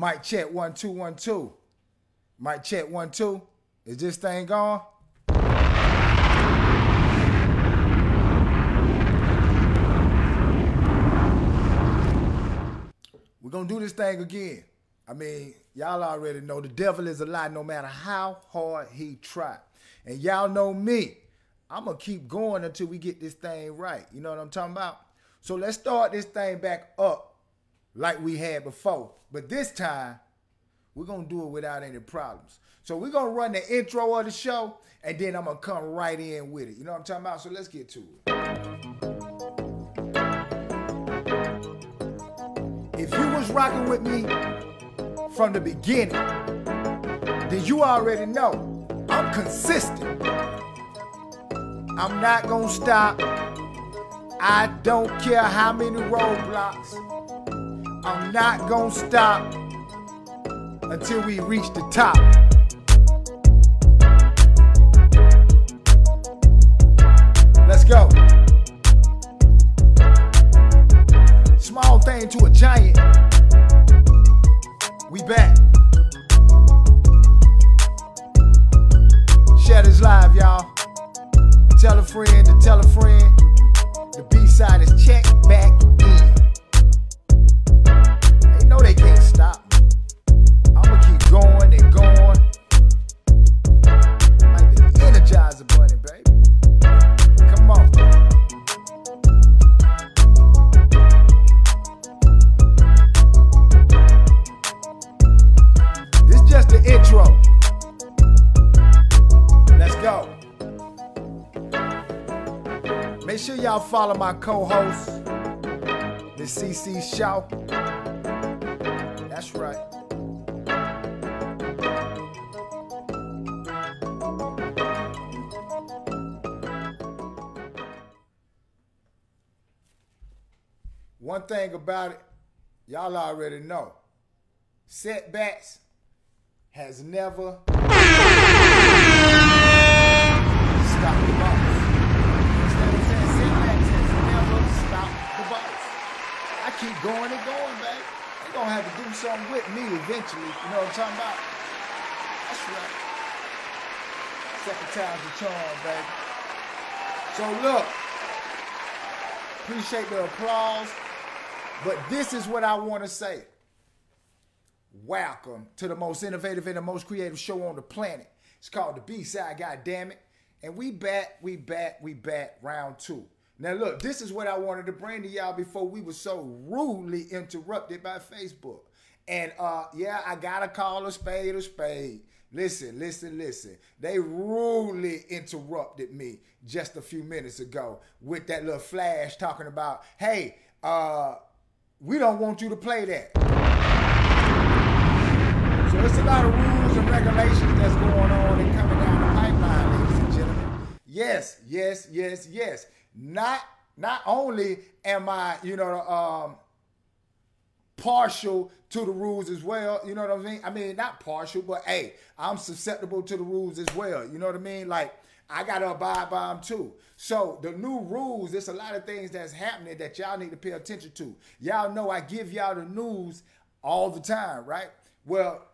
Mic check one two one two. Mic check one two. Is this thing on? We're gonna do this thing again. I mean, y'all already know the devil is a lie no matter how hard he try. And y'all know me. I'm gonna keep going until we get this thing right. You know what I'm talking about? So let's start this thing back up like we had before. But this time, we're gonna do it without any problems. So we're gonna run the intro of the show, and then I'm gonna come right in with it. You know what I'm talking about? So let's get to it. If you was rocking with me from the beginning, then you already know I'm consistent. I'm not gonna stop. I don't care how many roadblocks. I'm not gonna stop until we reach the top. Let's go. Small thing to a giant. My co-host, the CC Shaw. That's right. One thing about it, y'all already know. Setbacks has never stopped keep going and going, baby. They gonna have to do something with me eventually. You know what I'm talking about? That's right. Second time's a charm, baby. So look, appreciate the applause, but this is what I want to say. Welcome to the most innovative and the most creative show on the planet. It's called the B Side, God damn it. And we back, we back, we back, round two. Now look, this is what I wanted to bring to y'all before we were so rudely interrupted by Facebook. And uh yeah, I gotta call a spade a spade. Listen, listen, listen. They rudely interrupted me just a few minutes ago with that little flash talking about, hey, uh, we don't want you to play that. So it's a lot of rules and regulations that's going on and coming down the pipeline, ladies and gentlemen. Yes, yes, yes, yes. Not not only am I, you know, um, partial to the rules as well. You know what I mean? I mean, not partial, but hey, I'm susceptible to the rules as well. You know what I mean? Like I gotta abide by them too. So the new rules, there's a lot of things that's happening that y'all need to pay attention to. Y'all know I give y'all the news all the time, right? Well,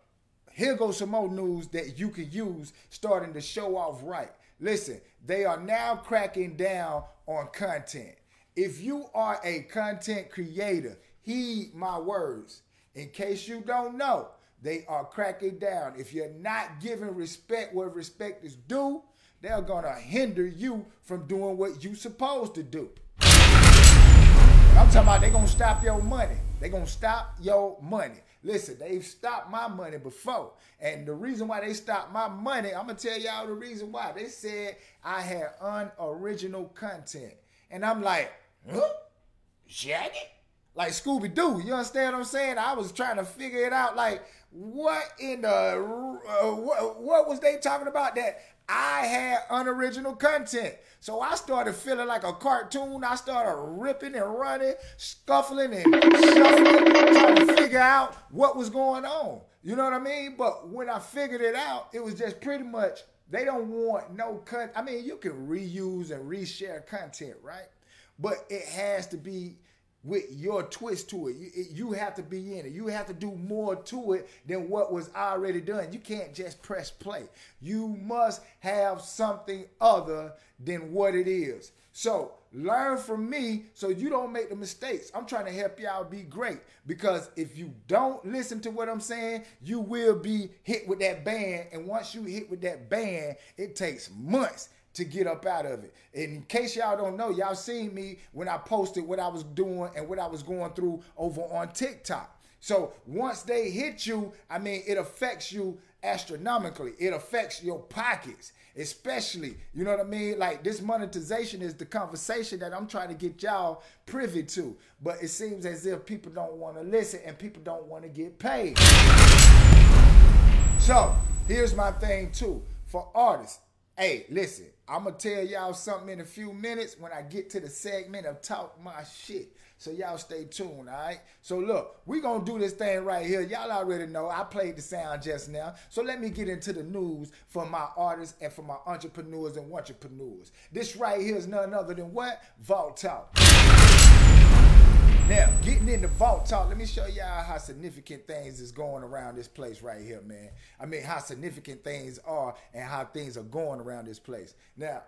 here goes some more news that you can use starting to show off right. Listen, they are now cracking down on content. If you are a content creator, heed my words. In case you don't know, they are cracking down. If you're not giving respect where respect is due, they're gonna hinder you from doing what you supposed to do. I'm talking about they're gonna stop your money. They're gonna stop your money. Listen, they've stopped my money before. And the reason why they stopped my money, I'm gonna tell y'all the reason why. They said I had unoriginal content. And I'm like, huh? Shaggy? Like Scooby Doo, you understand what I'm saying? I was trying to figure it out. Like, what in the uh, what, what was they talking about that I had unoriginal content? So I started feeling like a cartoon. I started ripping and running, scuffling and shuffling, trying to figure out what was going on. You know what I mean? But when I figured it out, it was just pretty much they don't want no cut. I mean, you can reuse and reshare content, right? But it has to be with your twist to it. You, you have to be in it. You have to do more to it than what was already done. You can't just press play. You must have something other than what it is. So learn from me so you don't make the mistakes. I'm trying to help y'all be great because if you don't listen to what I'm saying, you will be hit with that band. And once you hit with that band, it takes months to get up out of it. And in case y'all don't know, y'all seen me when I posted what I was doing and what I was going through over on TikTok. So once they hit you, I mean, it affects you astronomically. It affects your pockets, especially, you know what I mean? Like this monetization is the conversation that I'm trying to get y'all privy to. But it seems as if people don't want to listen and people don't want to get paid. So here's my thing too for artists. Hey, listen, I'm gonna tell y'all something in a few minutes when I get to the segment of talk my shit. So y'all stay tuned, all right? So look, we gonna do this thing right here. Y'all already know I played the sound just now. So let me get into the news for my artists and for my entrepreneurs and entrepreneurs. This right here is none other than what? Vault Talk. Now, getting into Vault Talk, let me show y'all how significant things is going around this place right here, man. I mean, how significant things are and how things are going around this place. Now,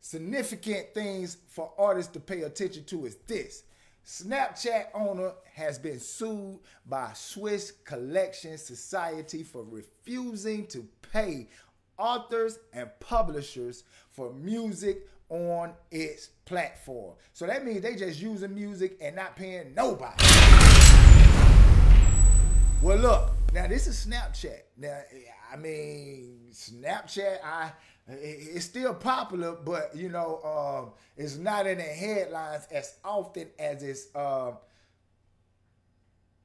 significant things for artists to pay attention to is this. Snapchat owner has been sued by Swiss Collection Society for refusing to pay authors and publishers for music on its platform. So that means they just using music and not paying nobody. Well, look, now this is Snapchat. Now, I mean, Snapchat, I it's still popular, but you know, um, it's not in the headlines as often as its uh,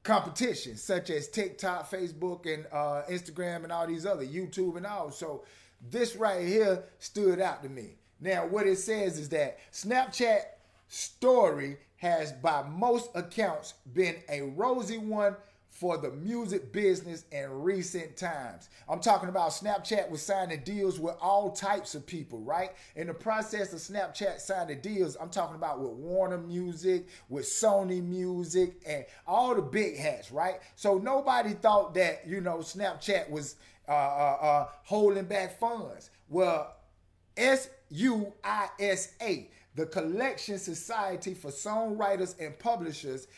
competition, such as TikTok, Facebook, and uh, Instagram, and all these other YouTube and all. So this right here stood out to me. Now, what it says is that Snapchat story has, by most accounts, been a rosy one for the music business in recent times. I'm talking about Snapchat was signing deals with all types of people, right? In the process of Snapchat signing deals, I'm talking about with Warner Music, with Sony Music, and all the big hats, right? So nobody thought that, you know, Snapchat was uh, uh, uh, holding back funds. Well, S U I S A, the Collection Society for Songwriters and Publishers,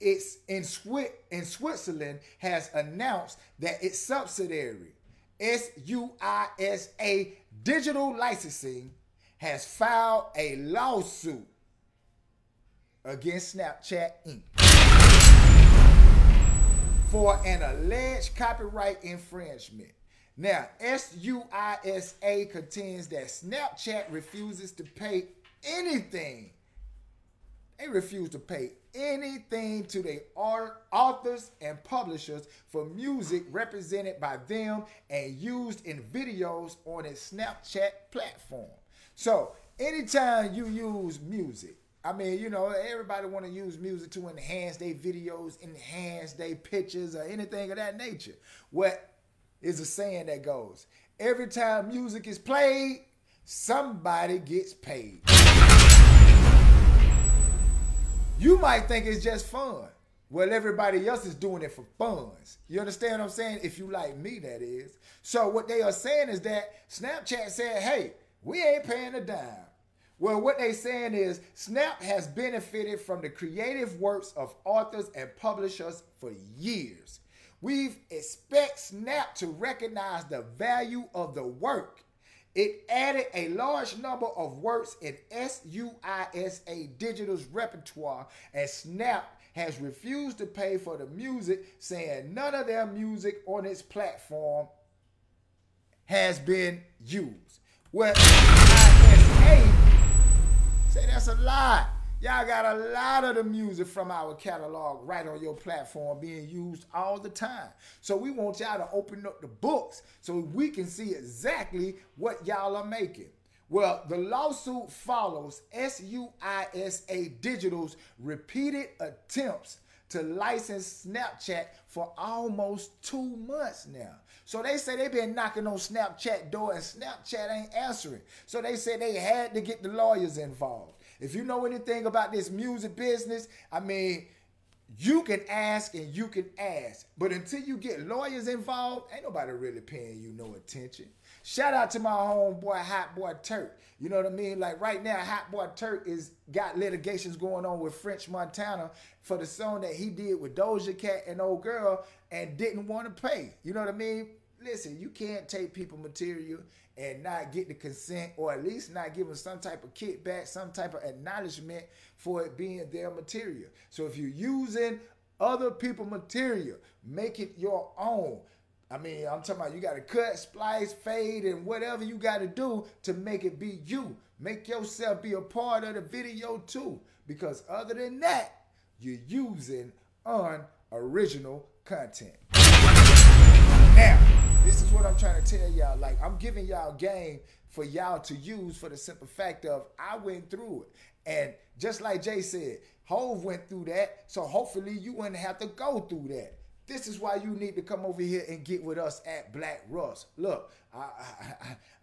it's in, Swi- in Switzerland has announced that its subsidiary, S U I S A Digital Licensing, has filed a lawsuit against Snapchat Inc. for an alleged copyright infringement. Now, SUISA contends that Snapchat refuses to pay anything. They refuse to pay anything to the authors and publishers for music represented by them and used in videos on its Snapchat platform. So, anytime you use music, I mean, you know, everybody want to use music to enhance their videos, enhance their pictures, or anything of that nature. What is a saying that goes every time music is played, somebody gets paid. You might think it's just fun. Well, everybody else is doing it for funds. You understand what I'm saying? If you like me, that is. So, what they are saying is that Snapchat said, hey, we ain't paying a dime. Well, what they saying is Snap has benefited from the creative works of authors and publishers for years. We expect Snap to recognize the value of the work. It added a large number of works in SUISA Digital's repertoire, and Snap has refused to pay for the music, saying none of their music on its platform has been used. Well, ISA say that's a lie. Y'all got a lot of the music from our catalog right on your platform being used all the time. So we want y'all to open up the books so we can see exactly what y'all are making. Well, the lawsuit follows SUISA Digital's repeated attempts to license Snapchat for almost two months now. So they say they've been knocking on Snapchat door and Snapchat ain't answering. So they said they had to get the lawyers involved. If you know anything about this music business, I mean, you can ask and you can ask. But until you get lawyers involved, ain't nobody really paying you no attention. Shout out to my homeboy Hot Boy Turk. You know what I mean? Like right now, Hot Boy Turk is got litigations going on with French Montana for the song that he did with Doja Cat and Old Girl and didn't want to pay. You know what I mean? Listen, you can't take people material and not get the consent or at least not give them some type of kickback, some type of acknowledgement for it being their material. So if you're using other people material, make it your own. I mean, I'm talking about you got to cut, splice, fade, and whatever you got to do to make it be you. Make yourself be a part of the video too. Because other than that, you're using unoriginal content. Now, this is what I'm trying to tell y'all. Like, I'm giving y'all game for y'all to use for the simple fact of I went through it. And just like Jay said, Hove went through that. So hopefully you wouldn't have to go through that. This is why you need to come over here and get with us at Black Russ. Look, I,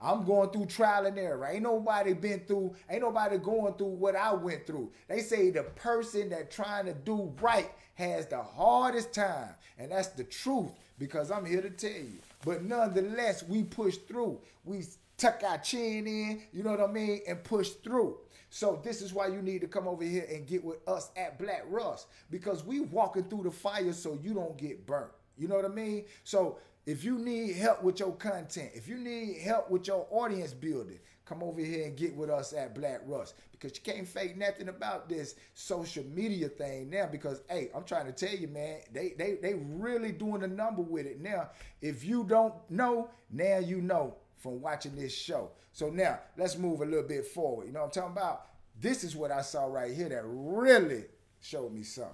am going through trial and error. Ain't nobody been through, ain't nobody going through what I went through. They say the person that trying to do right has the hardest time. And that's the truth because I'm here to tell you. But nonetheless, we push through. We tuck our chin in, you know what I mean, and push through. So this is why you need to come over here and get with us at Black Russ because we walking through the fire so you don't get burnt. You know what I mean? So if you need help with your content, if you need help with your audience building, come over here and get with us at Black Russ because you can't fake nothing about this social media thing now because hey, I'm trying to tell you, man, they they they really doing a number with it now. If you don't know, now you know from watching this show. So now let's move a little bit forward. You know what I'm talking about? This is what I saw right here that really showed me something.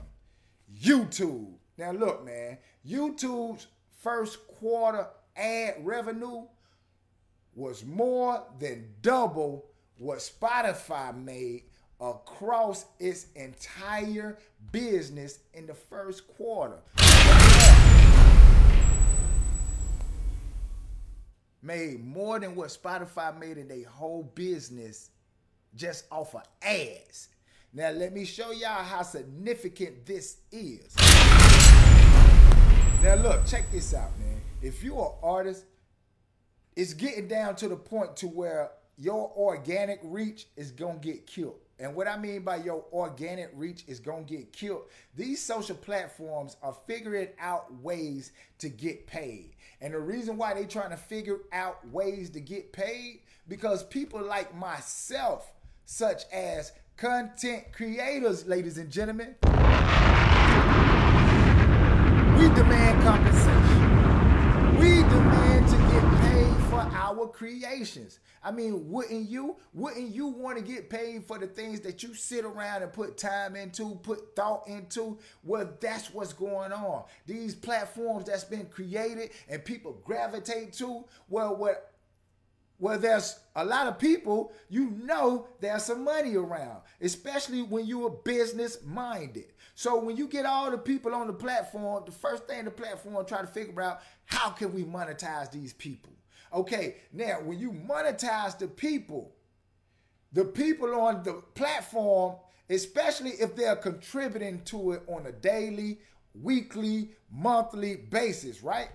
YouTube. Now look, man, YouTube's first quarter ad revenue was more than double what Spotify made across its entire business in the first quarter. Made more than what Spotify made in their whole business just off of ads. Now let me show y'all how significant this is. Now look, check this out, man. If you're an artist, it's getting down to the point to where your organic reach is gonna get killed. And what I mean by your organic reach is gonna get killed. These social platforms are figuring out ways to get paid. And the reason why they're trying to figure out ways to get paid because people like myself, such as content creators, ladies and gentlemen, demand compensation. We demand to get paid for our creations. I mean, wouldn't you? Wouldn't you want to get paid for the things that you sit around and put time into, put thought into? Well, that's what's going on. These platforms that's been created and people gravitate to, well, what where there's a lot of people, you know there's some money around, especially when you're business minded. So when you get all the people on the platform, the first thing the platform try to figure out how can we monetize these people. Okay, now when you monetize the people, the people on the platform, especially if they're contributing to it on a daily, weekly, monthly basis, right?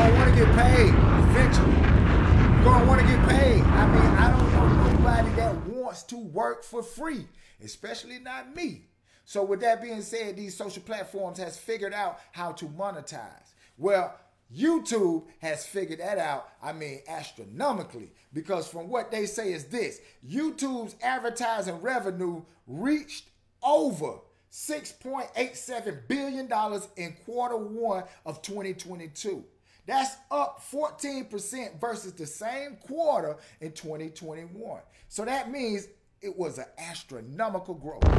Gonna want to get paid eventually. You're gonna want to get paid. I mean, I don't know nobody that wants to work for free, especially not me. So with that being said, these social platforms has figured out how to monetize. Well, YouTube has figured that out, I mean, astronomically. Because from what they say is this YouTube's advertising revenue reached over $6.87 billion in quarter one of 2022. That's up 14% versus the same quarter in 2021. So that means it was an astronomical growth. if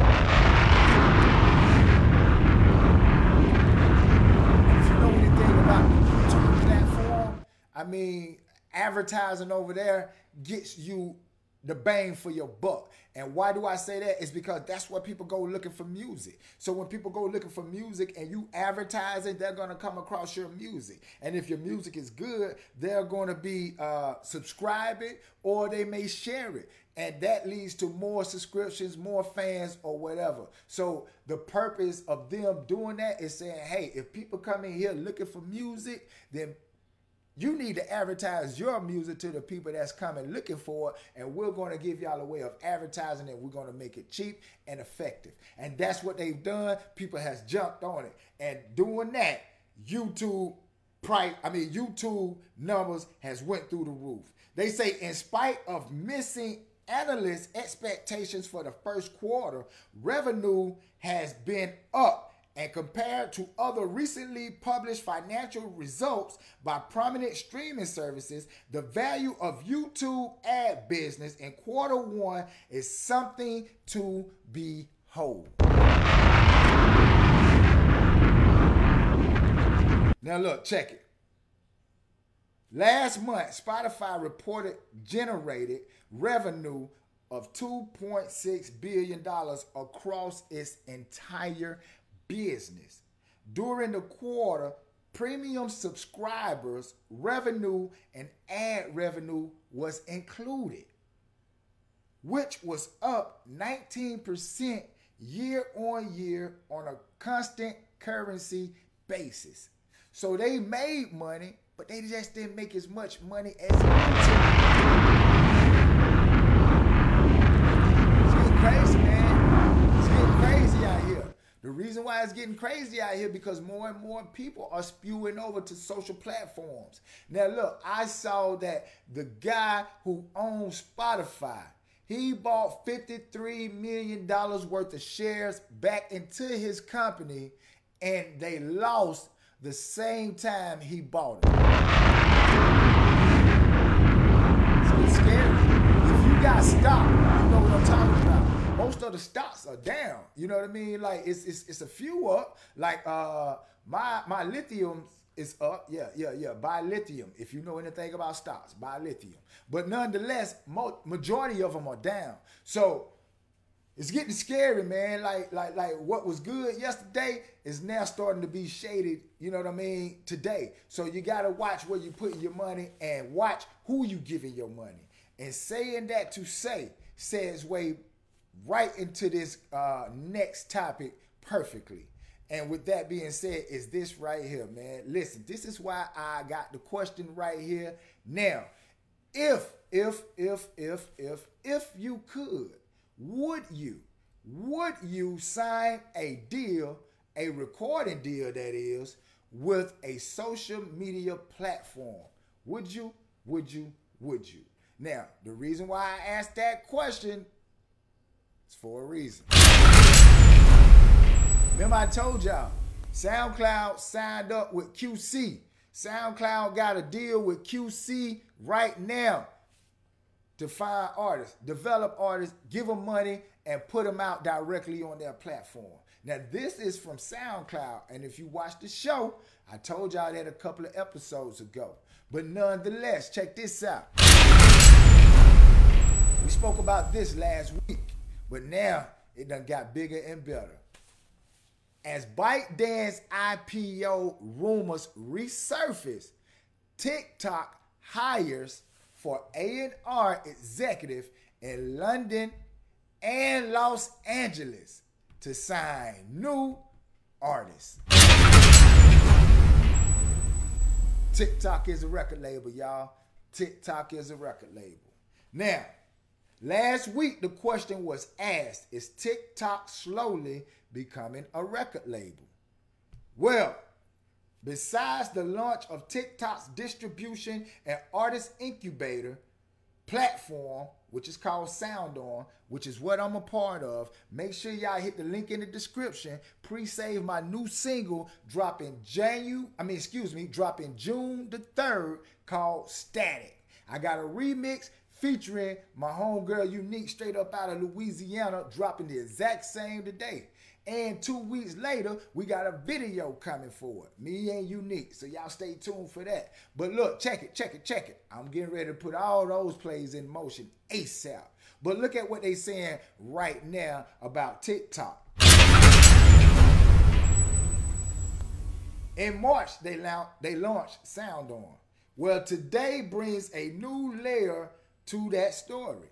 you know anything about YouTube platform, I mean, advertising over there gets you the bang for your buck. And why do I say that? It's because that's where people go looking for music. So when people go looking for music and you advertise it, they're gonna come across your music. And if your music is good, they're gonna be uh, subscribing or they may share it. And that leads to more subscriptions, more fans, or whatever. So the purpose of them doing that is saying, hey, if people come in here looking for music, then you need to advertise your music to the people that's coming looking for it, and we're going to give y'all a way of advertising it. We're going to make it cheap and effective, and that's what they've done. People has jumped on it, and doing that, YouTube price, I mean YouTube numbers has went through the roof. They say in spite of missing analysts' expectations for the first quarter, revenue has been up and compared to other recently published financial results by prominent streaming services, the value of YouTube ad business in quarter one is something to behold. Now, look, check it. Last month, Spotify reported generated revenue of $2.6 billion across its entire business. During the quarter, premium subscribers revenue and ad revenue was included, which was up 19% year on year on a constant currency basis. So they made money, but they just didn't make as much money as YouTube. crazy, man. It's getting crazy out here. The reason why it's getting crazy out here because more and more people are spewing over to social platforms. Now, look, I saw that the guy who owns Spotify, he bought $53 million worth of shares back into his company and they lost the same time he bought it. So it's scary. If you got stock, you know what I'm talking about most of the stocks are down. You know what I mean? Like it's it's, it's a few up. Like uh my my lithium is up. Yeah, yeah, yeah. Buy lithium. If you know anything about stocks, buy lithium. But nonetheless, mo- majority of them are down. So it's getting scary, man. Like like like what was good yesterday is now starting to be shaded. You know what I mean? Today. So you gotta watch where you putting your money and watch who you giving your money. And saying that to say says way right into this uh, next topic perfectly. And with that being said, is this right here, man? Listen, this is why I got the question right here. Now, if, if, if, if, if, if you could, would you, would you sign a deal, a recording deal that is, with a social media platform? Would you, would you, would you? Now, the reason why I asked that question it's for a reason. Remember, I told y'all, SoundCloud signed up with QC. SoundCloud got a deal with QC right now to find artists, develop artists, give them money, and put them out directly on their platform. Now, this is from SoundCloud, and if you watch the show, I told y'all that a couple of episodes ago. But nonetheless, check this out. We spoke about this last week. But now it done got bigger and better. As ByteDance IPO rumors resurface, TikTok hires for A&R executive in London and Los Angeles to sign new artists. TikTok is a record label, y'all. TikTok is a record label. Now, Last week, the question was asked Is TikTok slowly becoming a record label? Well, besides the launch of TikTok's distribution and artist incubator platform, which is called SoundOn, which is what I'm a part of. Make sure y'all hit the link in the description. Pre-save my new single dropping January, I mean, excuse me, dropping June the 3rd called Static. I got a remix featuring my homegirl Unique straight up out of Louisiana, dropping the exact same today. And two weeks later, we got a video coming for it. Me and Unique. So y'all stay tuned for that. But look, check it, check it, check it. I'm getting ready to put all those plays in motion ASAP. But look at what they saying right now about TikTok. In March, they, they launched SoundOn. Well, today brings a new layer to that story.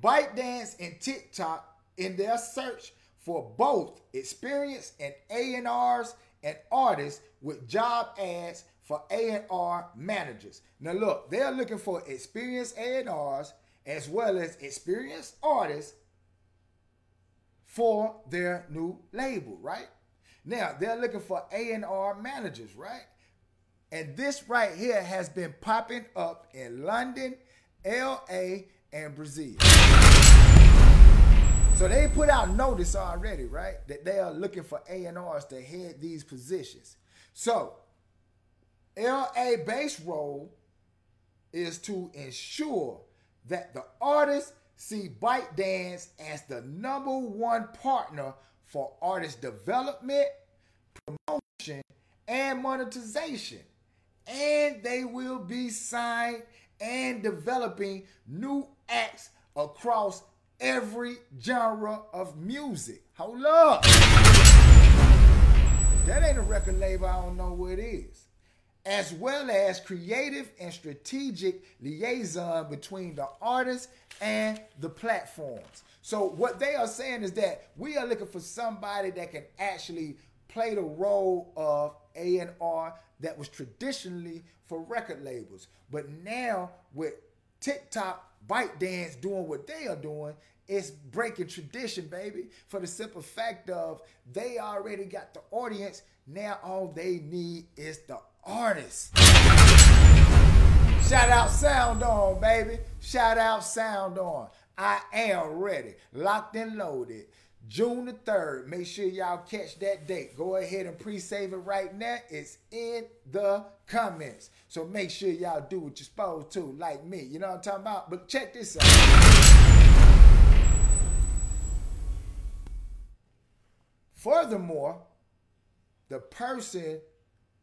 ByteDance and TikTok, in their search for both experience and A&Rs and artists with job ads for A&R managers. Now look, they're looking for experienced A&Rs as well as experienced artists for their new label, right? Now, they're looking for A&R managers, right? And this right here has been popping up in London, LA, and Brazil. So they put out notice already, right? That they are looking for A&Rs to head these positions. So LA base role is to ensure that the artists see ByteDance as the number one partner for artist development, promotion, and monetization. And they will be signed and developing new acts across every genre of music. Hold up. That ain't a record label, I don't know what it is. As well as creative and strategic liaison between the artists and the platforms. So what they are saying is that we are looking for somebody that can actually play the role of A&R that was traditionally for record labels. But now with TikTok, ByteDance doing what they are doing, it's breaking tradition, baby. For the simple fact of they already got the audience. Now all they need is the artist. Shout out SoundOn, baby. Shout out SoundOn. I am ready. Locked and loaded. June the 3rd. Make sure y'all catch that date. Go ahead and pre-save it right now. It's in the comments. So make sure y'all do what you're supposed to, like me. You know what I'm talking about? But check this out. Furthermore, the person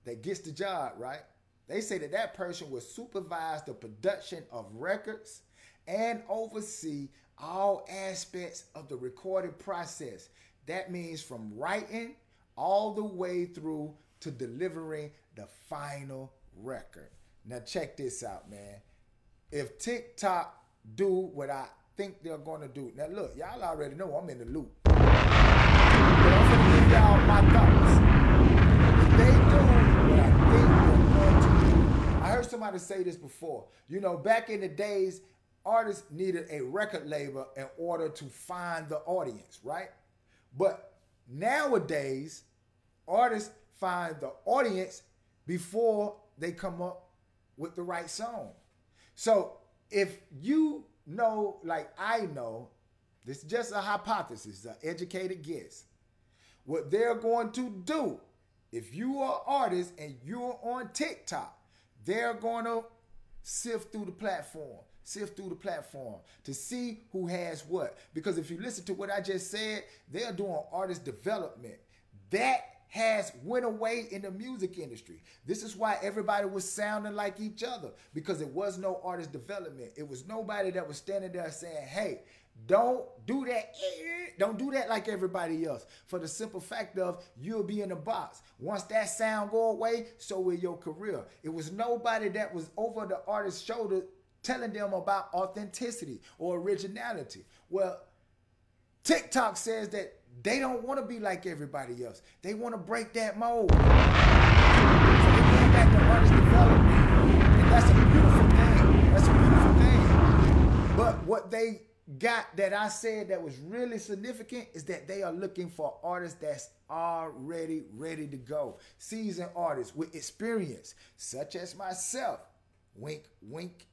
that gets the job, right? They say that that person will supervise the production of records and oversee all aspects of the recording process. That means from writing all the way through to delivering the final record. Now check this out, man. If TikTok do what I think they're going to do. Now look, y'all already know I'm in the loop. Y'all my thoughts. They do what I think they're going to do. I heard somebody say this before. You know, back in the days, artists needed a record label in order to find the audience, right? But nowadays, artists find the audience before they come up with the right song. So if you know, like I know, this is just a hypothesis, an educated guess. What they're going to do, if you are artist and you're on TikTok, they're going to sift through the platform sift through the platform to see who has what. Because if you listen to what I just said, they're doing artist development. That has went away in the music industry. This is why everybody was sounding like each other because it was no artist development. It was nobody that was standing there saying, "Hey, don't do that. Don't do that like everybody else. For the simple fact of you'll be in the box. Once that sound go away, so will your career. It was nobody that was over the artist's shoulder telling them about authenticity or originality. Well, TikTok says that they don't want to be like everybody else. They want to break that mold. So they're going back to artist development. And that's a beautiful thing. That's a beautiful thing. But what they got that I said that was really significant is that they are looking for artists that's already ready to go. Seasoned artists with experience, such as myself. Wink, wink,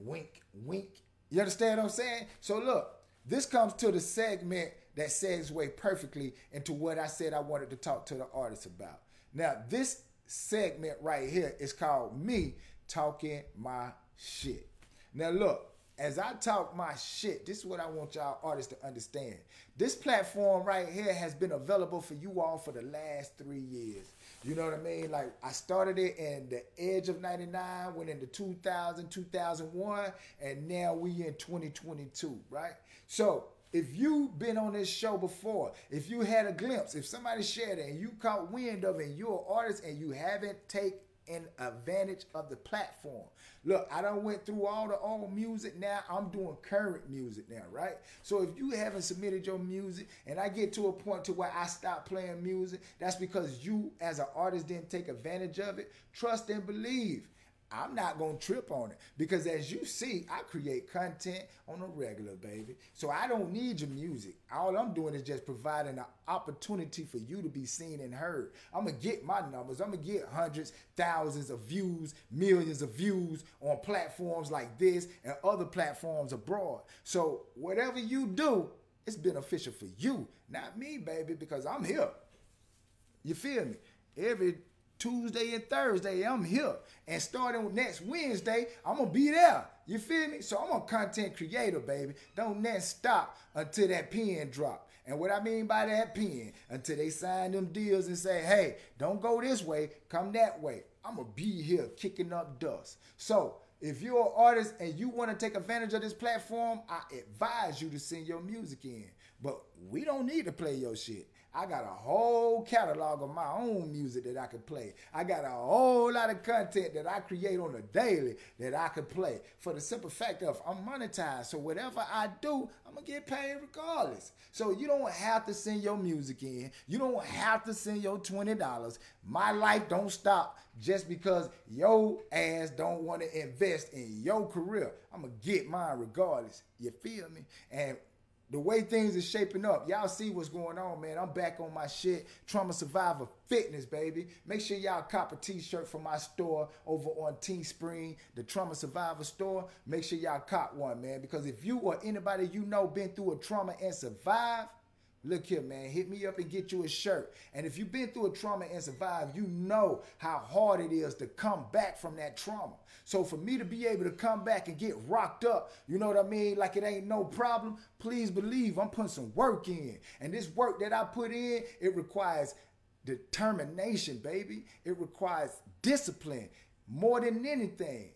wink, wink. You understand what I'm saying? So look, this comes to the segment that segue perfectly into what I said I wanted to talk to the artists about. Now, this segment right here is called me talking my shit. Now, look, as I talk my shit, this is what I want y'all artists to understand. This platform right here has been available for you all for the last three years. You know what I mean? Like I started it in the edge of 99, went into 2000, 2001, and now we in 2022, right? So if you've been on this show before, if you had a glimpse, if somebody shared it and you caught wind of it you're an artist and you haven't taken advantage of the platform. Look, I done went through all the old music. Now I'm doing current music now, right? So if you haven't submitted your music and I get to a point to where I stop playing music, that's because you as an artist didn't take advantage of it. Trust and believe. I'm not gonna trip on it because as you see, I create content on a regular, baby. So I don't need your music. All I'm doing is just providing an opportunity for you to be seen and heard. I'm gonna get my numbers. I'm gonna get hundreds, thousands of views, millions of views on platforms like this and other platforms abroad. So whatever you do, it's beneficial for you, not me, baby, because I'm here. You feel me? Every Tuesday and Thursday, I'm here. And starting next Wednesday, I'm gonna be there. You feel me? So I'm a content creator, baby. Don't net stop until that pen drop. And what I mean by that pen, until they sign them deals and say, hey, don't go this way, come that way. I'm gonna be here kicking up dust. So if you're an artist and you want to take advantage of this platform, I advise you to send your music in. But we don't need to play your shit. I got a whole catalog of my own music that I can play. I got a whole lot of content that I create on a daily that I can play for the simple fact of I'm monetized. So whatever I do, I'm gonna get paid regardless. So you don't have to send your music in. You don't have to send your $20. My life don't stop just because your ass don't want to invest in your career. I'm gonna get mine regardless. You feel me? And the way things are shaping up, y'all see what's going on, man. I'm back on my shit. Trauma Survivor Fitness, baby. Make sure y'all cop a t-shirt from my store over on Teespring, the Trauma Survivor store. Make sure y'all cop one, man. Because if you or anybody you know been through a trauma and survived, Look here, man. Hit me up and get you a shirt. And if you've been through a trauma and survived, you know how hard it is to come back from that trauma. So for me to be able to come back and get rocked up, you know what I mean? Like it ain't no problem. Please believe I'm putting some work in. And this work that I put in, it requires determination, baby. It requires discipline more than anything.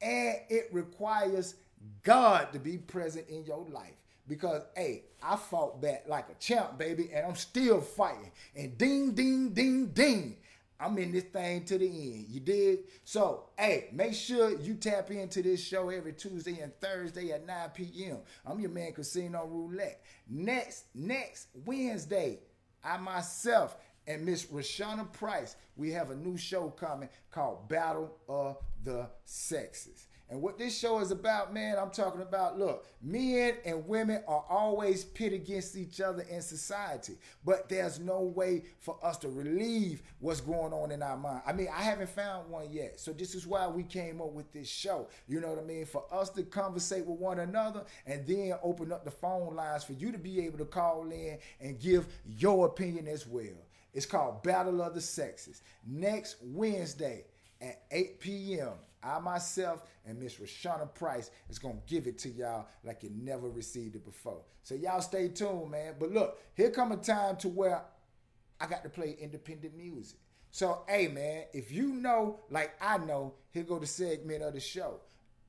And it requires God to be present in your life. Because, hey, I fought back like a champ, baby, and I'm still fighting. And ding, ding, ding, ding. I'm in this thing to the end. You dig? So, hey, make sure you tap into this show every Tuesday and Thursday at 9 p.m. I'm your man, Casino Roulette. Next, next Wednesday, I myself and Miss Rashana Price, we have a new show coming called Battle of the Sexes. And what this show is about, man, I'm talking about look, men and women are always pit against each other in society, but there's no way for us to relieve what's going on in our mind. I mean, I haven't found one yet. So this is why we came up with this show. You know what I mean? For us to conversate with one another and then open up the phone lines for you to be able to call in and give your opinion as well. It's called Battle of the Sexes. Next Wednesday at 8 p.m. I myself and Miss Rashana Price is gonna give it to y'all like you never received it before. So y'all stay tuned, man. But look, here come a time to where I got to play independent music. So hey man, if you know like I know, here go the segment of the show.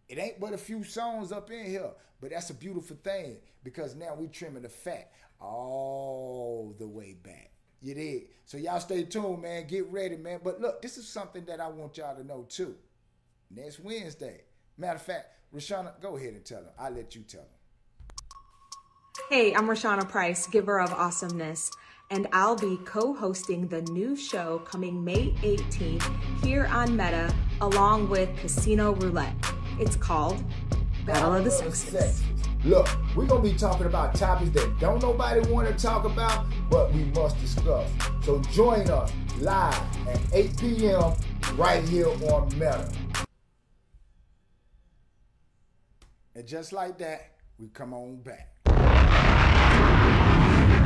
It ain't but a few songs up in here, but that's a beautiful thing because now we trimming the fat all the way back. You did. So y'all stay tuned, man. Get ready, man. But look, this is something that I want y'all to know too next Wednesday. Matter of fact, Rashana, go ahead and tell them. I'll let you tell them. Hey, I'm Rashana Price, giver of awesomeness, and I'll be co hosting the new show coming May 18th here on Meta, along with Casino Roulette. It's called Battle of the Sexes. Look, we're going to be talking about topics that don't nobody want to talk about, but we must discuss. So join us live at 8 p.m. right here on Meta. And just like that, we come on back.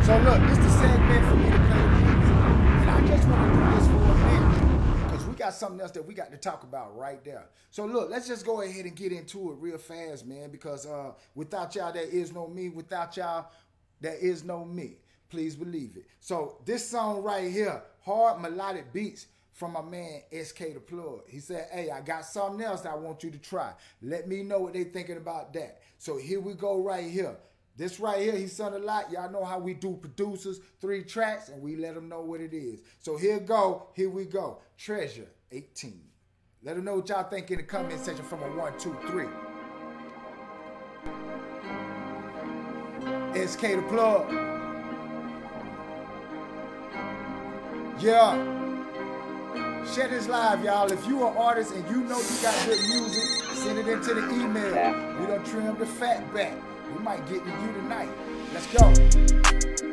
So look, this is the segment for me to play music. And I just want to do this for a minute. Because we got something else that we got to talk about right there. So look, let's just go ahead and get into it real fast, man, because uh, without y'all, there is no me. Without y'all, there is no me. Please believe it. So this song right here, hard melodic beats from my man SK the Plug. He said, "Hey, I got something else I want you to try. Let me know what they thinking about that." So here we go right here. This right here, he sung a lot. Y'all know how we do producers, three tracks, and we let them know what it is. So here go, here we go. Treasure 18. Let them know what y'all think in the comment section from a one, two, three. SK the plug. Yeah. Share this live, y'all. If you are an artist and you know you got good music, send it into the email. We don't trim the fat back. We might get to you tonight. Let's go.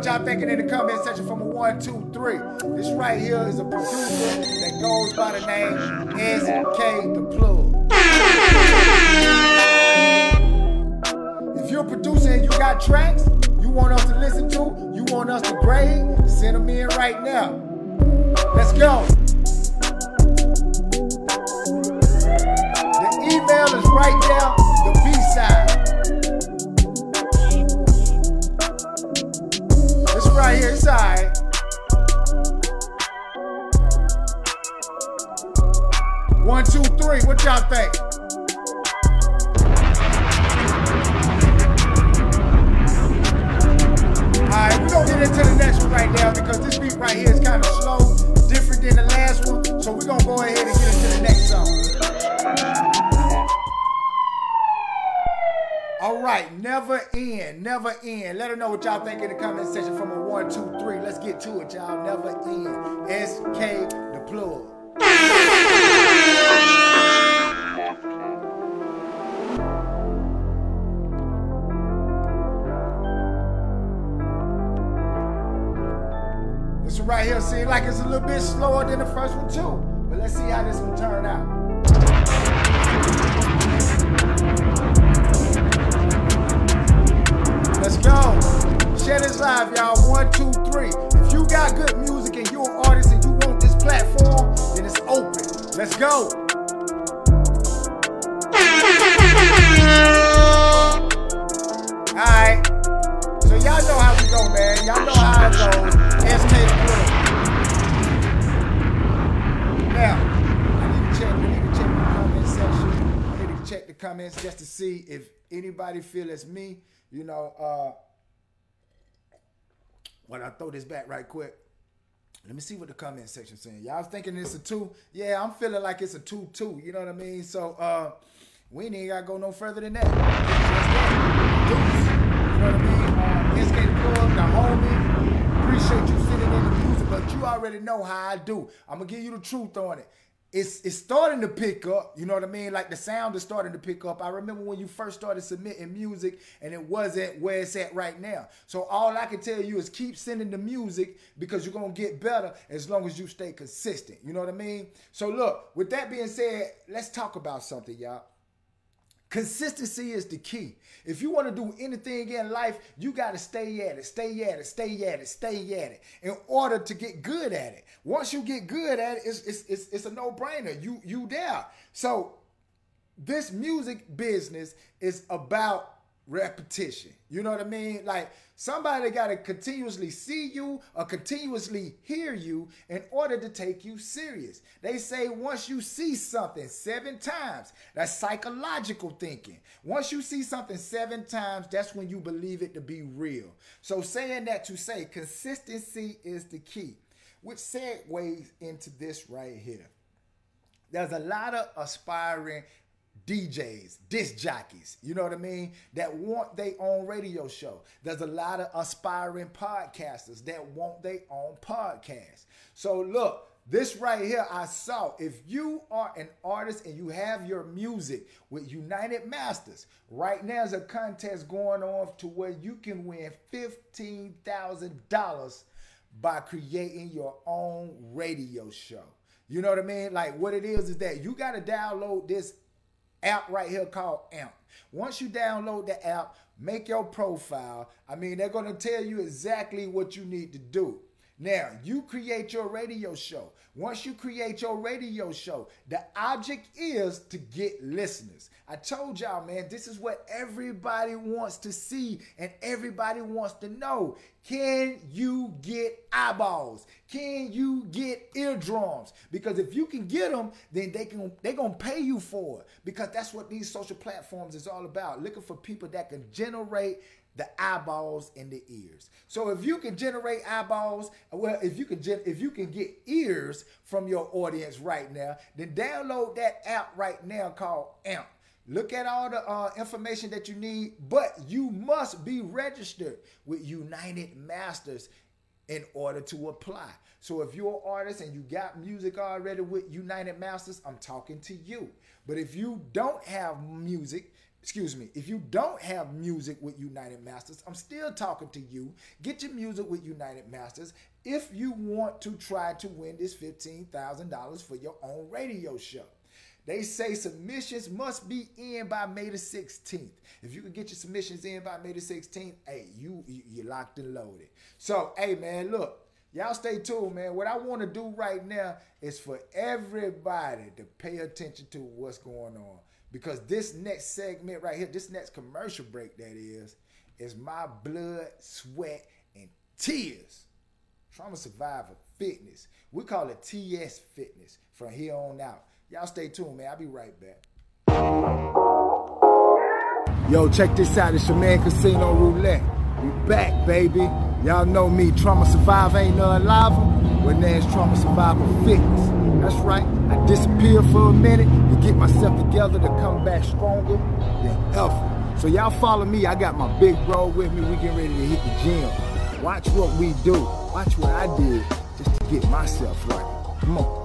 What y'all thinking in the comment section from a one, two, three. This right here is a producer that goes by the name SK All right, never end, never end. Let her know what y'all think in the comment section from a one, two, three. Let's get to it, y'all. Never end. SK the plug. This one right here seems like it's a little bit slower than the first one too. But let's see how this one turn out. Go. Share this live, y'all. One, two, three. If you got good music and you're an artist and you want this platform, then it's open. Let's go. Alright. So y'all know how we go, man. Y'all know how it goes. SK Club. Now, I need to check, I need to check the comment section. I need to check the comments just to see if anybody feel as me you know, uh, when I throw this back right quick, let me see what the comment section saying. Y'all thinking it's a two? Yeah, I'm feeling like it's a two two. You know what I mean? So uh, we ain't gotta go no further than that. You know what I mean? Uh, SK the homie. Appreciate you sitting in the music, but you already know how I do. I'm gonna give you the truth on it it's it's starting to pick up. You know what I mean? Like the sound is starting to pick up. I remember when you first started submitting music and it wasn't where it's at right now. So all I can tell you is keep sending the music because you're gonna get better as long as you stay consistent. You know what I mean? So look, with that being said, let's talk about something, y'all. Consistency is the key. If you want to do anything in life, you got to stay at it, stay at it, stay at it, stay at it in order to get good at it. Once you get good at it, it's, it's, it's, it's a no brainer. You, you there. So, this music business is about repetition. You know what I mean? Like somebody got to continuously see you or continuously hear you in order to take you serious. They say once you see something seven times, that's psychological thinking. Once you see something seven times, that's when you believe it to be real. So saying that to say consistency is the key. which segues into this right here. There's a lot of aspiring DJs, disc jockeys, you know what I mean, that want their own radio show. There's a lot of aspiring podcasters that want their own podcast. So look, this right here, I saw. If you are an artist and you have your music with United Masters, right now there's a contest going on to where you can win $15,000 by creating your own radio show. You know what I mean? Like what it is is that you got to download this app right here called AMP. Once you download the app, make your profile. I mean, they're going to tell you exactly what you need to do. Now, you create your radio show. Once you create your radio show, the object is to get listeners. I told y'all, man, this is what everybody wants to see and everybody wants to know. Can you get eyeballs? Can you get eardrums? Because if you can get them, then they can they're gonna pay you for it. Because that's what these social platforms is all about. Looking for people that can generate the eyeballs and the ears. So if you can generate eyeballs, well, if you can gen- if you can get ears from your audience right now, then download that app right now called AMP. Look at all the uh, information that you need, but you must be registered with United Masters in order to apply. So if you're an artist and you got music already with United Masters, I'm talking to you. But if you don't have music, excuse me, if you don't have music with United Masters, I'm still talking to you. Get your music with United Masters if you want to try to win this $15,000 for your own radio show. They say submissions must be in by May the 16th. If you can get your submissions in by May the 16th, hey, you you locked and loaded. So, hey man, look, y'all stay tuned, man. What I want to do right now is for everybody to pay attention to what's going on because this next segment right here, this next commercial break that is, is my blood, sweat, and tears. Trauma Survivor Fitness. We call it TS Fitness from here on out. Y'all stay tuned, man. I'll be right back. Yo, check this out. It's your man Casino Roulette. We back, baby. Y'all know me. Trauma Survivor ain't nothing lava. Now it's Trauma Survivor Fitness. That's right. I disappear for a minute to get myself together to come back stronger than ever. So y'all follow me. I got my big bro with me. We getting ready to hit the gym. Watch what we do. Watch what I did just to get myself right. Come on.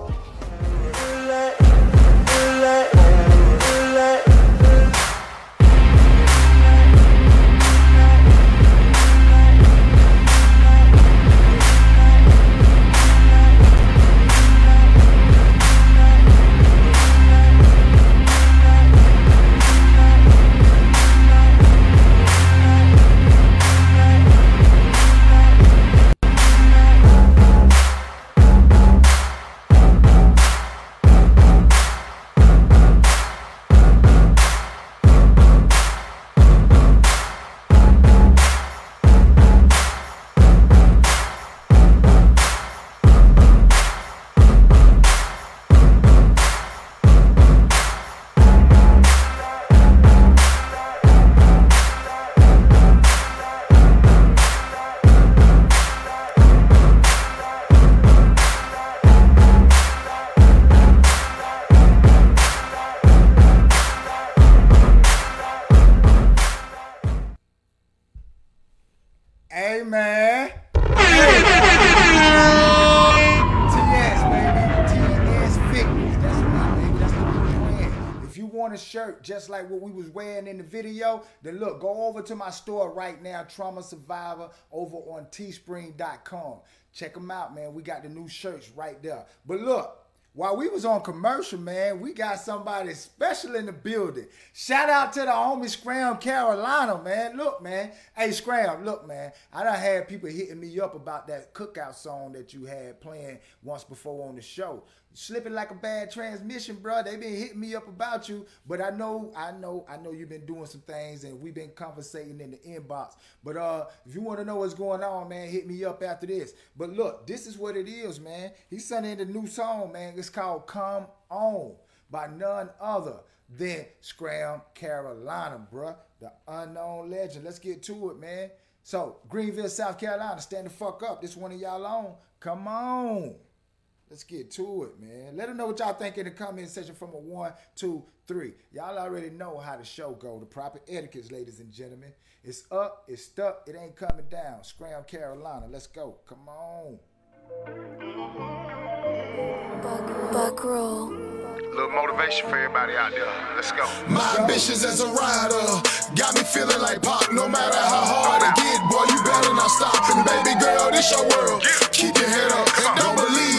Just like what we was wearing in the video, then look, go over to my store right now, Trauma Survivor, over on teespring.com. Check them out, man. We got the new shirts right there. But look, while we was on commercial, man, we got somebody special in the building. Shout out to the homie Scram Carolina, man. Look, man. Hey, Scram, look, man. I done had people hitting me up about that cookout song that you had playing once before on the show. Slipping like a bad transmission, bro. They been hitting me up about you, but I know, I know, I know you've been doing some things, and we've been conversating in the inbox. But uh, if you want to know what's going on, man, hit me up after this. But look, this is what it is, man. He's sending the new song, man. It's called "Come On" by none other than Scram Carolina, bruh, the unknown legend. Let's get to it, man. So, Greenville, South Carolina, stand the fuck up. This one of y'all on. Come on. Let's get to it, man. Let them know what y'all think in the comment section from a one, two, three. Y'all already know how the show go. The proper etiquette, ladies and gentlemen. It's up, it's stuck, it ain't coming down. Scram Carolina. Let's go. Come on. Buck, buck roll. Little motivation for everybody out there. Let's go. My ambitions as a rider got me feeling like pop. No matter how hard it get, boy, you better not stop. And baby girl, this your world. Keep your head up and don't believe these niggas,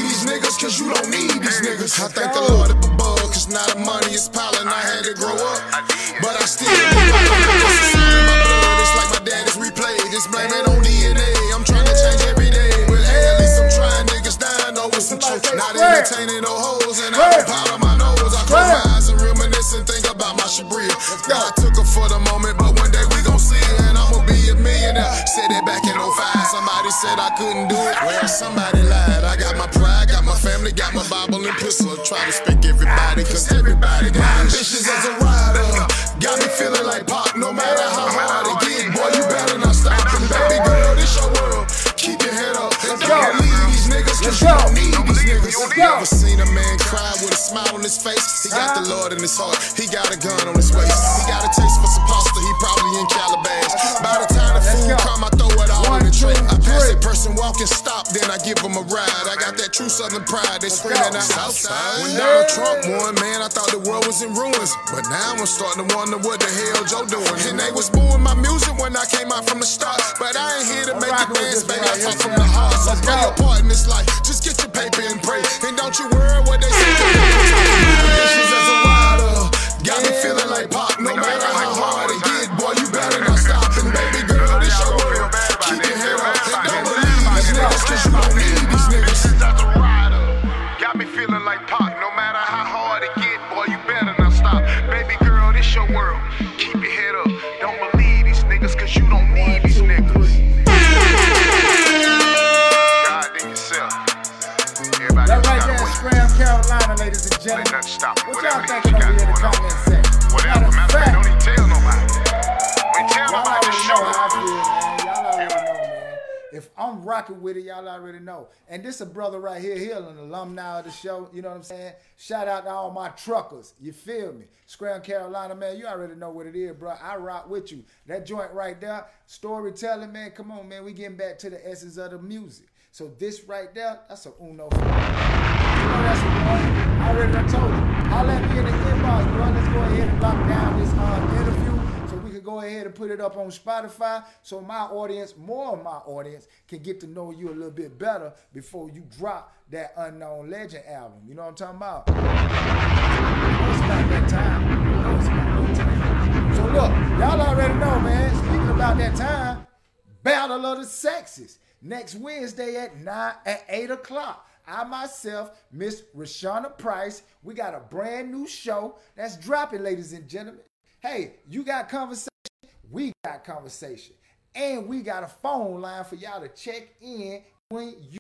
cause you don't need these niggas. I thank the Lord up above, cause now the money is piling. I had to grow up, but I still It's like my dad is replayed. Just blame it on DNA. I'm trying to change every day. But hey, at least I'm trying niggas dying over some truth. Not entertaining no hoes, and I'm proud of my nose. I close my eyes and think about my Shabria. God took her for the moment, but one day we gon' see it, and I'ma be a millionaire. Said it back in 05. Somebody said I couldn't do it. Well, somebody lied. I got my pride, got my family, got my Bible and pistol. Try to speak everybody, cause everybody got ambitions as a his face? He got the Lord in his heart. He got a gun on his waist. He got a taste for some pasta. He probably in Calabash. By the time the food come, I throw it all in the tray. I pass that person walking, stop, then I give him a ride. I got that true Southern pride. They screaming out Southside. When Donald Trump won, man, I thought the world was in ruins. But now I'm starting to wonder what the hell Joe doing. And they was booing my music when I came out from the start. But I ain't here to make you dance, baby. I talk from the heart. So play your part in this life. Just get your paper and pray. And don't you worry what they say. Ambitions as a rider. Got me feeling like pop, no matter how hard gentlemen. What y'all is you over here in the comment section? Whatever. Matter fact, don't even tell nobody. Don't tell Y'all nobody to show it. Y'all already know, man. If I'm rocking with it, y'all already know. And this a brother right here, he an alumni of the show. You know what I'm saying? Shout out to all my truckers. You feel me? Scram Carolina, man. You already know what it is, bro. I rock with you. That joint right there, storytelling, man. Come on, man. We getting back to the essence of the music. So this right there, that's a uno. You know that's a one. I already done told you. Holla at me in the inbox, bro. Let's go ahead and lock down this uh, interview so we can go ahead and put it up on Spotify so my audience, more of my audience, can get to know you a little bit better before you drop that Unknown Legend album. You know what I'm talking about? It's about that time. About that time. So look, y'all already know, man. Speaking about that time, Battle of the Sexes next Wednesday at nine at eight o'clock. I myself, Miss Rashana Price, we got a brand new show that's dropping, ladies and gentlemen. Hey, you got conversation, we got conversation, and we got a phone line for y'all to check in when you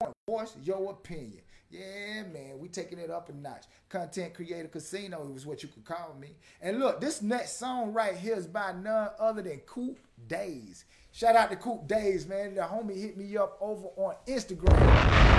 want to voice your opinion. Yeah, man, we taking it up a notch. Content Creator Casino is what you could call me. And look, this next song right here is by none other than Coop Days. Shout out to Coop Days, man. The homie hit me up over on Instagram.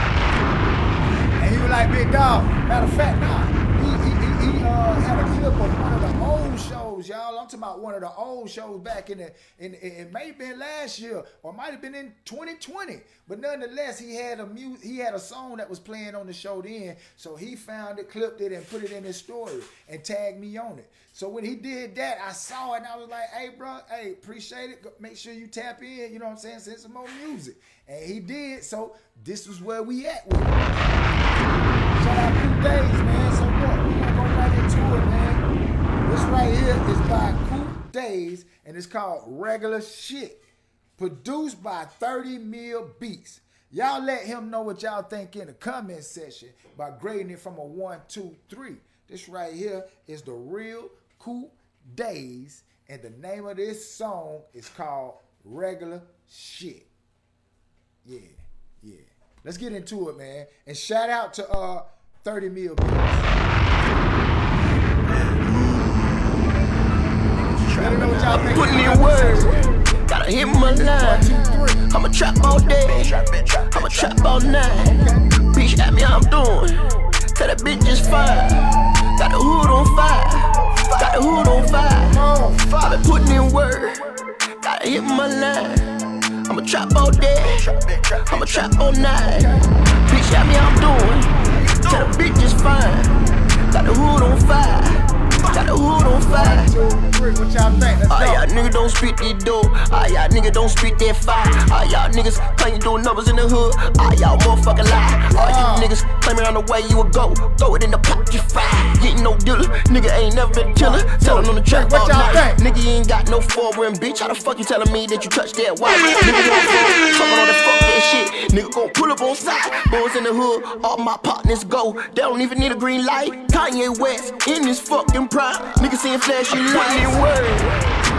Was like, big dog. Matter of fact, nah. He, he, he, he uh, had a clip of one of the old shows, y'all. I'm talking about one of the old shows back in the, in, in it may have been last year or might have been in 2020. But nonetheless, he had a mu- he had a song that was playing on the show then. So he found it, clipped it, and put it in his story and tagged me on it. So when he did that, I saw it and I was like, hey, bro, hey, appreciate it. Make sure you tap in, you know what I'm saying? Send some more music. And he did. So this is where we at with it. Days, man. So what? We're gonna go right into it, man. This right here is by Coop Days, and it's called Regular Shit. Produced by 30 Mil Beats. Y'all let him know what y'all think in the comment section by grading it from a one, two, three. This right here is the real Coop Days, and the name of this song is called Regular Shit. Yeah, yeah. Let's get into it, man. And shout out to uh 30 Mil Beats. Let me know what y'all think. Putting in words. Gotta hit my line. I'ma trap all day. I'ma trap all night. Bitch at me, how I'm doing. Tell that bitch just fine. Got the hood on fire. Got the hood on fire. I been putting in work. Gotta hit my line. I'ma trap all day. I'ma trap all night. Bitch at me, how I'm doing. Tell the bitch just fine. Got the hood on fire. Got the hood on fire. What y'all think? Let's Ah, y'all niggas don't spit that dough. Ah, y'all niggas don't spit that fire. Ah, y'all niggas claim you doing numbers in the hood. Ah, y'all motherfucking lie. Ah, you niggas claiming on the way you would go. Throw it in the pocket, you fire. You ain't no dealer. Nigga ain't never been a killer. Tellin' on the track What all y'all night. think? Nigga, you ain't got no four rim, bitch. How the fuck you telling me that you touched that white? Nigga, want fuck, talking on that fuck that shit. Nigga gon' pull up on side. Boys in the hood, all my partners go. They don't even need a green light. Kanye West in this fucking prime. Nigga seeing flashy lights.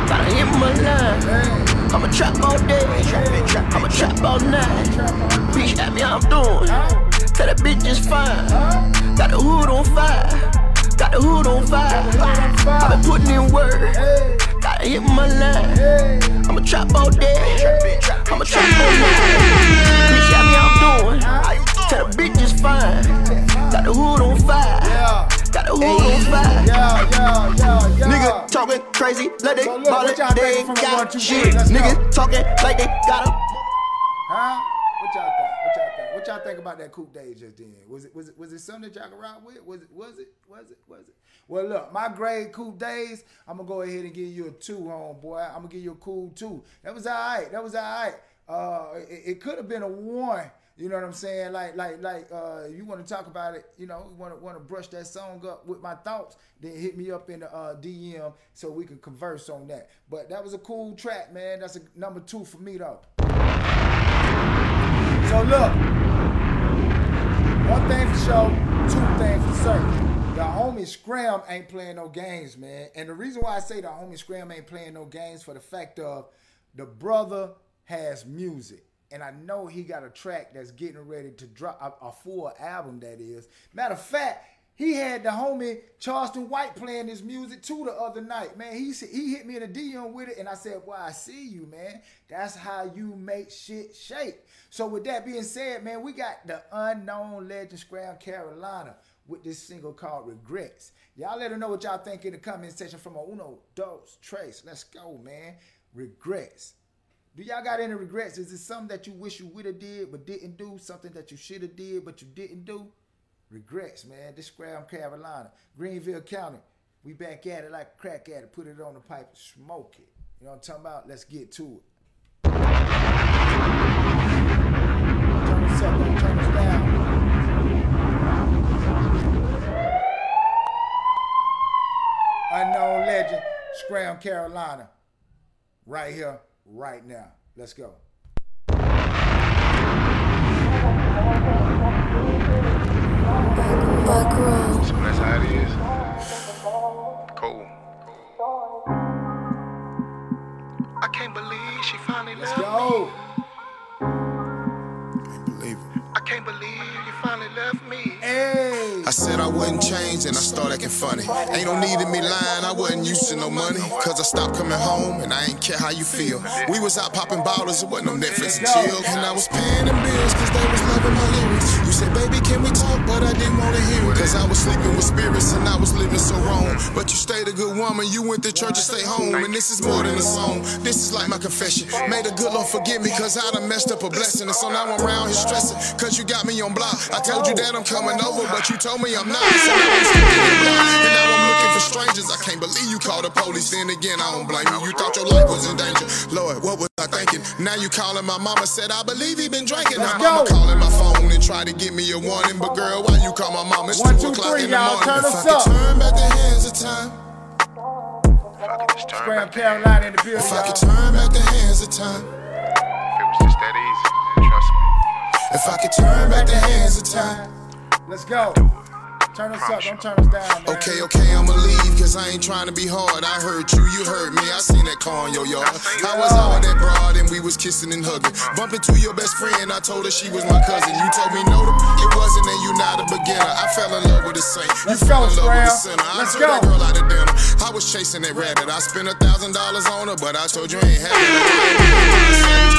Gotta hit my line. I'ma trap all day. I'ma trap all night. Bitch at me, how I'm doing. Tell that bitch just fine. Got the hood on fire. Got the hood on fire. I been putting in work. Gotta hit my line. I'ma trap all day. I'ma trap all night. Bitch at me, I'm doing. Tell the bitch just fine. Got the hood on fire. The on. Yeah, yeah, yeah, yeah. Nigga talking crazy, let they So ball it, they ain't got shit. Nigga talking like they got a Huh? What y'all think? What y'all think? What y'all think about that Coop Day just then? Was it was it was it something that y'all could ride with? Was it was it was it was it? Well, look, my grade Coop Days. I'm gonna go ahead and give you a two, homeboy. I'm gonna give you a cool two. That was all right. That was all right. Uh, it, it could have been a one. You know what I'm saying? Like, like, like, uh, you want to talk about it, you know, want to want to brush that song up with my thoughts, then hit me up in the uh, DM so we can converse on that. But that was a cool track, man. That's a number two for me though. So look, one thing for sure, two things for certain. The homie Scram ain't playing no games, man. And the reason why I say the homie Scram ain't playing no games for the fact of the brother has music. And I know he got a track that's getting ready to drop a, a full album, that is. Matter of fact, he had the homie Charleston White playing his music too the other night, man. He he hit me in a DM with it, and I said, "Boy, I see you, man. That's how you make shit shake." So with that being said, man, we got the unknown legend Scram Carolina with this single called "Regrets." Y'all let her know what y'all think in the comment section from a Uno Dos Trace. Let's go, man. Regrets. Do y'all got any regrets? Is it something that you wish you would have did but didn't do? Something that you should have did but you didn't do? Regrets, man. This Scram Carolina, Greenville County. We back at it like crack at it. Put it on the pipe and smoke it. You know what I'm talking about? Let's get to it. Turn us up, don't down. Unknown legend, Scram Carolina. Right here, right now. Let's go. Buck roll. So that's how it is. I said I wouldn't change and I started acting funny. Ain't no need in me lying, I wasn't used to no money. Cause I stopped coming home and I ain't care how you feel. We was out popping bottles, it wasn't no Netflix and chill. And I was paying them bills cause they was loving my lyrics. Said, baby, can we talk? But I didn't wanna hear it. Cause I was sleeping with spirits and I was living so wrong. But you stayed a good woman, you went to church and stay home. And this is more than a song, this is like my confession. May the good Lord forgive me cause I done messed up a blessing. And so now I'm around here stressing cause you got me on block. I told you that I'm coming over, but you told me I'm not. So now I'm stuck in the block. And now I'm looking for strangers. I can't believe you called the police. Then again, I don't blame you. You thought your life was in danger. Lord, what was I thinking? Now you calling my mama, said I believe he been drinking. Now Let's mama go. calling my phone and try to give me a warning. But girl, why you call my mama? It's One, two two, o'clock three, in the y'all. morning. Turn if us I up. could turn back the hands of time. If I could just turn Scram back the- in the building, If I could turn back the hands of time. If it was just that easy, trust me. If I could turn back the hands of time. Let's go. Turn us up, don't turn us down, man. Okay, okay, I'ma leave, cause I ain't trying to be hard. I heard you, you heard me. I seen that car in your yard. I was out with that broad and we was kissing and hugging. Bump into your best friend, I told her she was my cousin. You told me no, it wasn't, and you not a beginner. I fell in love with a saint. You Let's fell go, in love with a Scram. sinner. I Let's took that girl out to dinner. I was chasing that rabbit. I spent a thousand dollars on her, but I told you I ain't having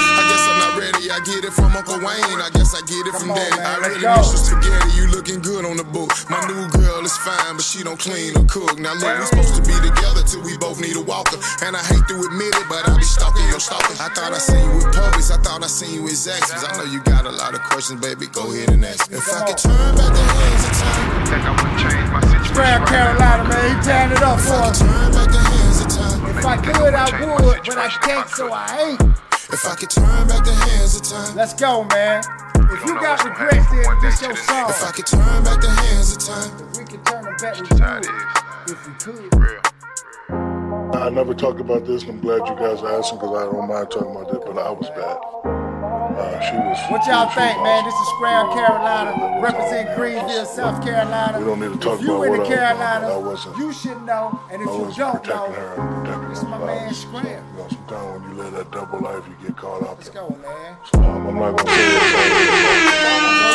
it. I guess I'm not ready. I get it from Uncle Wayne. I guess I get it Come from on, Daddy. man, I let's really miss your spaghetti. You looking good on the book. My new girl is fine, but she don't clean or cook. Now look, we supposed to be together till we both need a walker. And I hate to admit it, but I be stalking your stalker. I thought I seen you with Publix. I thought I seen you with Zaxby's. I know you got a lot of questions, baby. Go ahead and ask me. If I could turn back the hands of time, Think I would change my situation. Scram right Carolina, man, he tearing it up for us. turn back the hands of time, If I could, I would, but I can't, so I ain't. If I could turn back the hands of time, Let's go, man. If you got regrets, then this your song. if I could turn back the hands of time. If we could turn them back, we That's how it If we could. Real. I never talked about this, and I'm glad you guys are asking because I don't mind talking about this, but I was bad. Uh, she was. What y'all think, man? This is Scram. Carolina, represent Greenville. South Carolina. We don't need to talk if you about in the I Carolina, but I wasn't- you should know. And if I you don't know, her This my man Scram. you know, sometimes when you live that double life, you get caught up. let's in go, man. So I'm not gonna So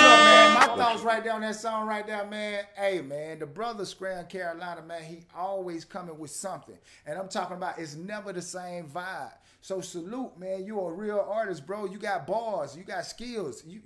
look, man, my thoughts right down that song right there, man. Hey, man, the brother Scram Carolina, man, he always coming with something. And I'm talking about it's never the same vibe. So salute, man. You a real artist, bro. You got bars, you got skills. You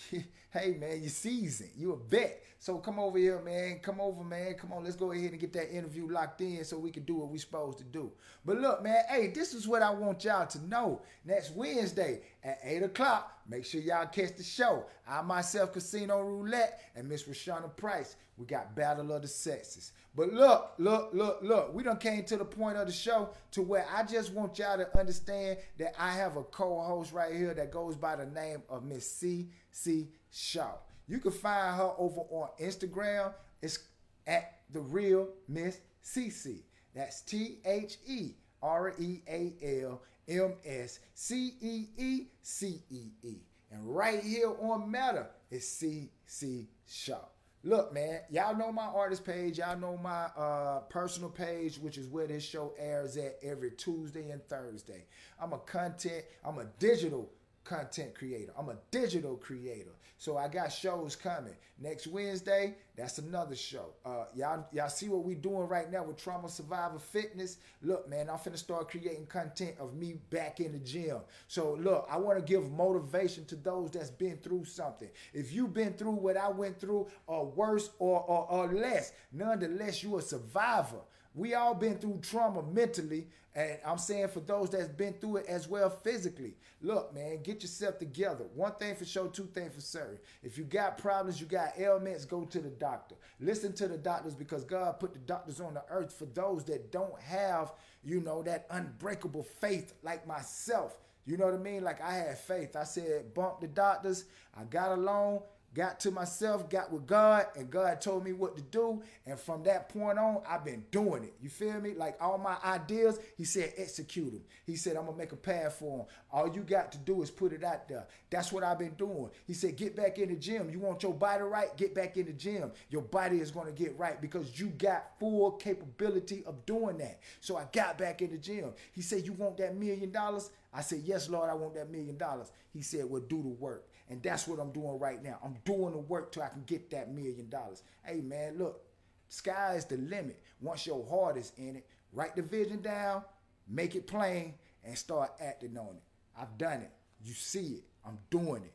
hey man, you seasoned. You a vet. So come over here, man. Come over, man. Come on, let's go ahead and get that interview locked in so we can do what we supposed to do. But look, man, hey, this is what I want y'all to know. Next Wednesday at 8 o'clock, make sure y'all catch the show. I myself, Casino Roulette, and Miss Rashana Price. We got Battle of the Sexes. But look, look, look, look. We done came to the point of the show to where I just want y'all to understand that I have a co-host right here that goes by the name of Miss C. C. Shaw. You can find her over on Instagram. It's at the real Miss CC. That's T H E R E A L M S C E E C E E. And right here on Meta is CC Shaw. Look, man, y'all know my artist page. Y'all know my uh, personal page, which is where this show airs at every Tuesday and Thursday. I'm a content, I'm a digital content creator. I'm a digital creator. So I got shows coming. Next Wednesday, that's another show. Uh, y'all, y'all see what we doing right now with Trauma Survivor Fitness? Look, man, I'm finna start creating content of me back in the gym. So look, I want to give motivation to those that's been through something. If you've been through what I went through, or worse, or, or, or less, nonetheless, you a survivor. We all been through trauma mentally, and I'm saying for those that's been through it as well physically. Look, man, get yourself together. One thing for sure, two things for certain. If you got problems, you got ailments, go to the doctor. Listen to the doctors because God put the doctors on the earth for those that don't have, you know, that unbreakable faith like myself. You know what I mean? Like I had faith. I said, bump the doctors. I got along got to myself, got with God, and God told me what to do. And from that point on, I've been doing it. You feel me? Like all my ideas, He said, execute them. He said, I'm gonna make a path for them. All you got to do is put it out there. That's what I've been doing. He said, get back in the gym. You want your body right? Get back in the gym. Your body is gonna get right because you got full capability of doing that. So I got back in the gym. He said, You want that million dollars? I said, Yes, Lord, I want that million dollars. He said, Well, do the work. And that's what I'm doing right now. I'm doing the work till I can get that million dollars. Hey, man, look, sky is the limit. Once your heart is in it, write the vision down, make it plain, and start acting on it. I've done it. You see it. I'm doing it.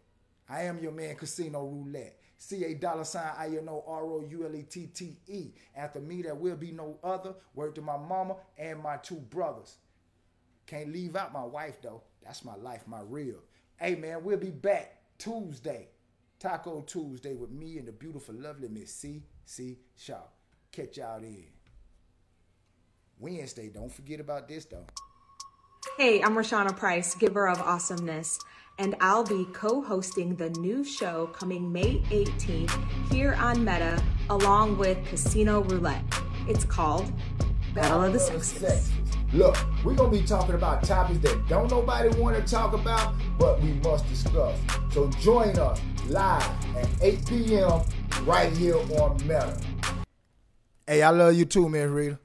I am your man, Casino Roulette. C A dollar sign I N O R O U L E T T E. After me, there will be no other. Word to my mama and my two brothers. Can't leave out my wife though. That's my life, my real. Hey man, we'll be back Tuesday, Taco Tuesday with me and the beautiful, lovely Miss C C Shaw. Catch y'all then. Wednesday, don't forget about this though. Hey, I'm Rashana Price, giver of awesomeness, and I'll be co hosting the new show coming May 18th here on Meta, along with Casino Roulette. It's called Battle of the Sexes. Look, we're gonna be talking about topics that don't nobody want to talk about, but we must discuss. So join us live at 8 p.m. right here on Meta. Hey, I love you too, Miss Rita.